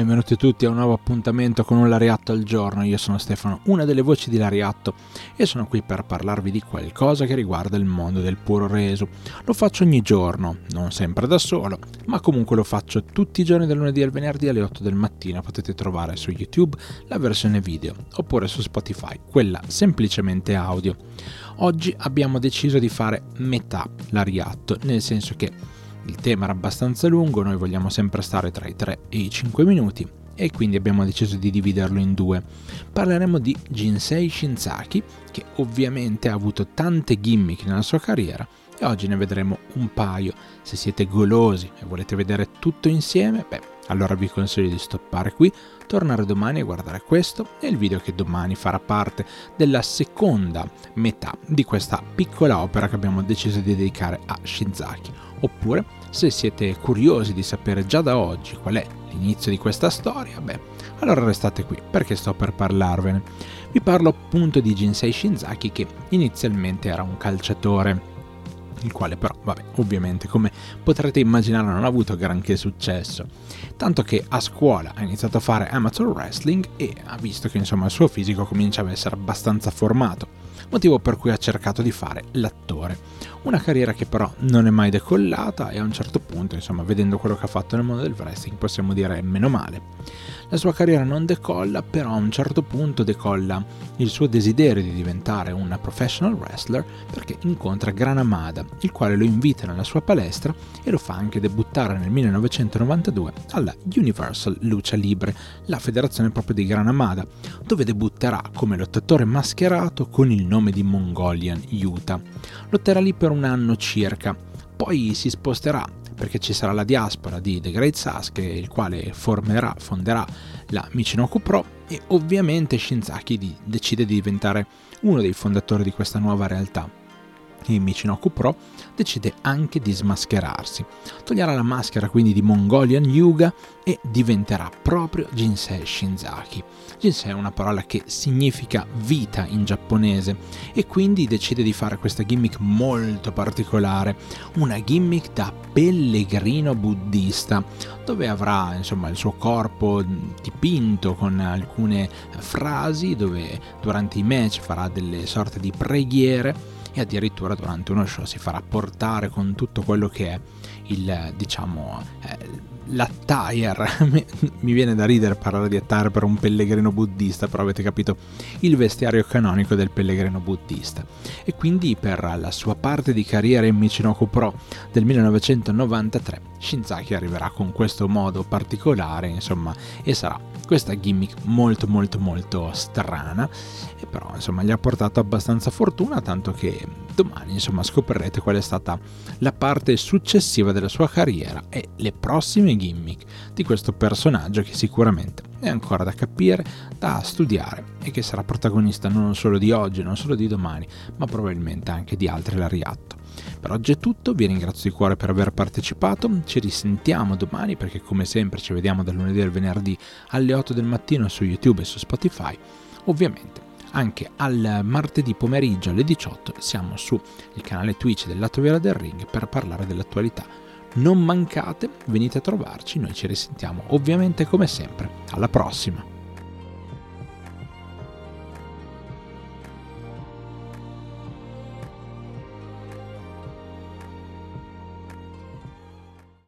Benvenuti tutti a un nuovo appuntamento con un Lariatto al giorno. Io sono Stefano, una delle voci di Lariatto, e sono qui per parlarvi di qualcosa che riguarda il mondo del puro reso. Lo faccio ogni giorno, non sempre da solo, ma comunque lo faccio tutti i giorni dal lunedì al venerdì alle 8 del mattino. Potete trovare su YouTube la versione video oppure su Spotify, quella semplicemente audio. Oggi abbiamo deciso di fare metà Lariatto, nel senso che il tema era abbastanza lungo, noi vogliamo sempre stare tra i 3 e i 5 minuti e quindi abbiamo deciso di dividerlo in due. Parleremo di Jinsei Shinzaki, che ovviamente ha avuto tante gimmick nella sua carriera e oggi ne vedremo un paio. Se siete golosi e volete vedere tutto insieme, beh, allora vi consiglio di stoppare qui, tornare domani a guardare questo e il video che domani farà parte della seconda metà di questa piccola opera che abbiamo deciso di dedicare a Shinzaki. Oppure, se siete curiosi di sapere già da oggi qual è l'inizio di questa storia, beh, allora restate qui perché sto per parlarvene. Vi parlo appunto di Jinsei Shinzaki che inizialmente era un calciatore il quale però, vabbè, ovviamente come potrete immaginare non ha avuto granché successo, tanto che a scuola ha iniziato a fare amateur wrestling e ha visto che insomma il suo fisico cominciava a essere abbastanza formato, motivo per cui ha cercato di fare l'attore. Una carriera che però non è mai decollata e a un certo punto, insomma, vedendo quello che ha fatto nel mondo del wrestling, possiamo dire meno male. La sua carriera non decolla, però a un certo punto decolla il suo desiderio di diventare una professional wrestler perché incontra Granamada, il quale lo invita nella sua palestra e lo fa anche debuttare nel 1992 alla Universal Lucha Libre, la federazione proprio di Granamada, dove debutterà come lottatore mascherato con il nome di Mongolian Yuta. Lotterà lì per un anno circa, poi si sposterà perché ci sarà la diaspora di The Great Sasuke, il quale formerà, fonderà la Michinoku Pro e ovviamente Shinzaki decide di diventare uno dei fondatori di questa nuova realtà e Michinoku Pro decide anche di smascherarsi. Toglierà la maschera quindi di Mongolian Yuga e diventerà proprio Jinsei Shinzaki. Jinsei è una parola che significa vita in giapponese e quindi decide di fare questa gimmick molto particolare, una gimmick da pellegrino buddista, dove avrà insomma il suo corpo dipinto con alcune frasi, dove durante i match farà delle sorte di preghiere e addirittura durante uno show si farà portare con tutto quello che è il diciamo eh, l'attire mi viene da ridere parlare di attire per un pellegrino buddista però avete capito? Il vestiario canonico del pellegrino buddista. E quindi per la sua parte di carriera in Michinoku Pro del 1993 Shinzaki arriverà con questo modo particolare insomma e sarà questa gimmick molto molto molto strana. E però insomma gli ha portato abbastanza fortuna tanto che domani insomma scoprirete qual è stata la parte successiva della sua carriera e le prossime gimmick di questo personaggio che sicuramente è ancora da capire, da studiare e che sarà protagonista non solo di oggi, non solo di domani, ma probabilmente anche di altri Lariatto. Per oggi è tutto, vi ringrazio di cuore per aver partecipato, ci risentiamo domani perché come sempre ci vediamo dal lunedì al venerdì alle 8 del mattino su YouTube e su Spotify. Ovviamente anche al martedì pomeriggio alle 18 siamo sul canale Twitch del Lato Viola del Ring per parlare dell'attualità. Non mancate, venite a trovarci, noi ci risentiamo ovviamente come sempre. Alla prossima!